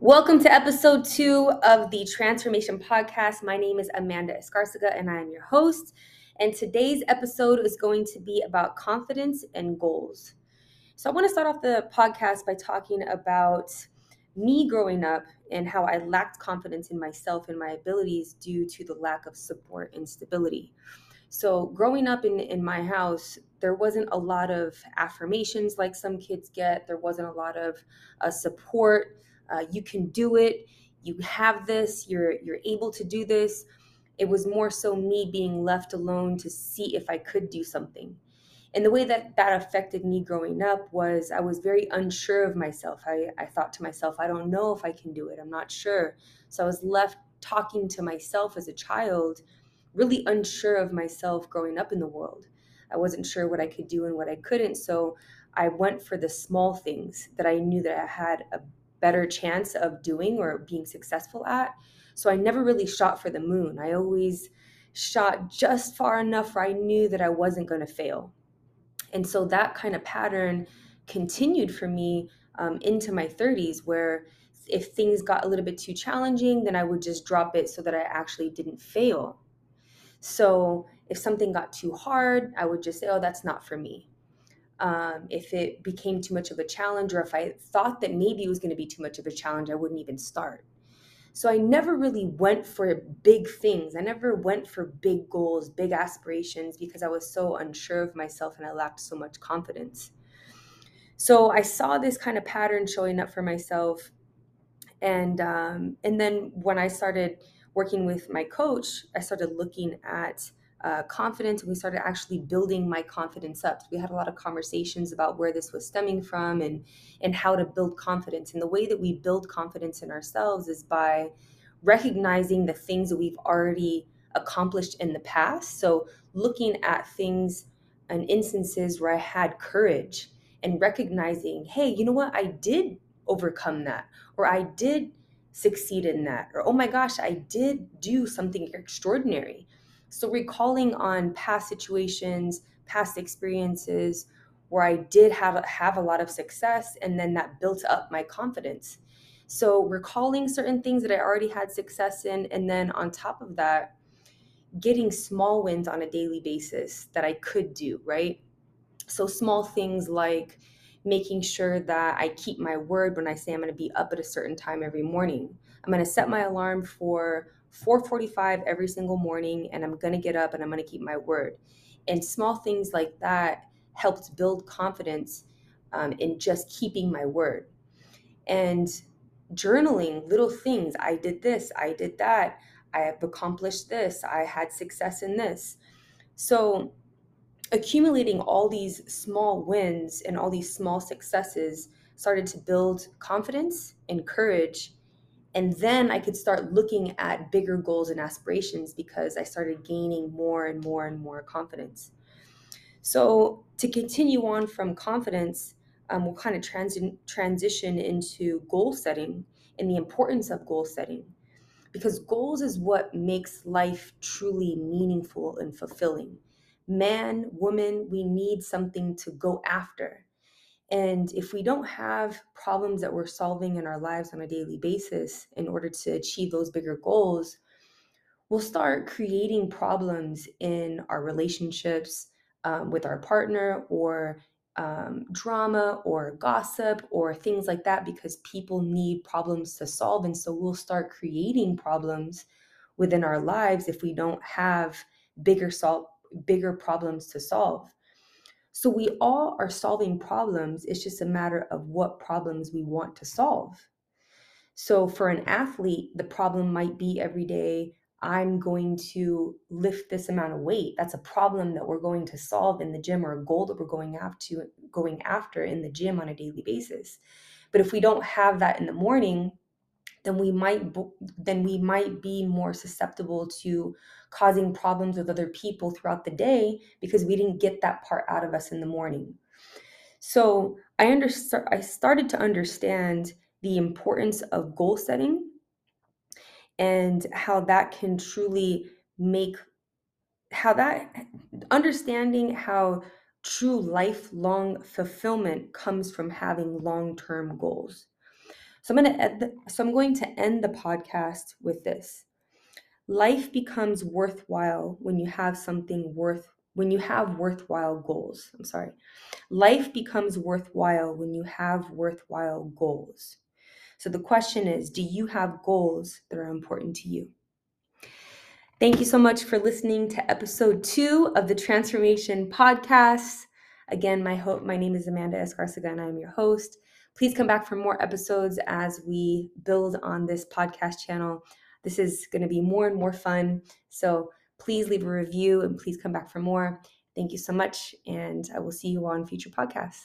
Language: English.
Welcome to episode two of the Transformation Podcast. My name is Amanda Escarcega and I am your host. And today's episode is going to be about confidence and goals. So, I want to start off the podcast by talking about me growing up and how I lacked confidence in myself and my abilities due to the lack of support and stability. So, growing up in, in my house, there wasn't a lot of affirmations like some kids get, there wasn't a lot of uh, support. Uh, you can do it. You have this. You're you're able to do this. It was more so me being left alone to see if I could do something. And the way that that affected me growing up was I was very unsure of myself. I, I thought to myself, I don't know if I can do it. I'm not sure. So I was left talking to myself as a child, really unsure of myself growing up in the world. I wasn't sure what I could do and what I couldn't. So I went for the small things that I knew that I had a better chance of doing or being successful at. So I never really shot for the moon. I always shot just far enough where I knew that I wasn't going to fail. And so that kind of pattern continued for me um, into my 30s, where if things got a little bit too challenging, then I would just drop it so that I actually didn't fail. So if something got too hard, I would just say, oh, that's not for me. Um, if it became too much of a challenge, or if I thought that maybe it was going to be too much of a challenge, I wouldn't even start. So I never really went for big things. I never went for big goals, big aspirations because I was so unsure of myself and I lacked so much confidence. So I saw this kind of pattern showing up for myself, and um, and then when I started working with my coach, I started looking at uh, confidence and we started actually building my confidence up. We had a lot of conversations about where this was stemming from and and how to build confidence. And the way that we build confidence in ourselves is by recognizing the things that we've already accomplished in the past. So looking at things and instances where i had courage and recognizing hey you know what? I did overcome that or i did succeed in that or oh my gosh i did do something extraordinary so recalling on past situations, past experiences where I did have have a lot of success and then that built up my confidence. So recalling certain things that I already had success in and then on top of that getting small wins on a daily basis that I could do, right? So small things like making sure that I keep my word when I say I'm going to be up at a certain time every morning. I'm going to set my alarm for 4:45 every single morning and I'm going to get up and I'm going to keep my word. And small things like that helped build confidence um, in just keeping my word. And journaling little things, I did this, I did that, I have accomplished this, I had success in this. So accumulating all these small wins and all these small successes started to build confidence and courage and then I could start looking at bigger goals and aspirations because I started gaining more and more and more confidence. So, to continue on from confidence, um, we'll kind of transi- transition into goal setting and the importance of goal setting because goals is what makes life truly meaningful and fulfilling. Man, woman, we need something to go after. And if we don't have problems that we're solving in our lives on a daily basis in order to achieve those bigger goals, we'll start creating problems in our relationships um, with our partner or um, drama or gossip or things like that because people need problems to solve. And so we'll start creating problems within our lives if we don't have bigger solve bigger problems to solve. So we all are solving problems. It's just a matter of what problems we want to solve. So for an athlete, the problem might be every day, I'm going to lift this amount of weight. That's a problem that we're going to solve in the gym or a goal that we're going after going after in the gym on a daily basis. But if we don't have that in the morning, then we might then we might be more susceptible to causing problems with other people throughout the day because we didn't get that part out of us in the morning. So I understand I started to understand the importance of goal setting and how that can truly make how that understanding how true lifelong fulfillment comes from having long-term goals. So I'm going to end the, so I'm going to end the podcast with this. Life becomes worthwhile when you have something worth when you have worthwhile goals. I'm sorry. Life becomes worthwhile when you have worthwhile goals. So the question is, do you have goals that are important to you? Thank you so much for listening to episode 2 of the Transformation podcast. Again, my hope my name is Amanda Escarcega and I'm your host. Please come back for more episodes as we build on this podcast channel. This is going to be more and more fun. So please leave a review and please come back for more. Thank you so much, and I will see you on future podcasts.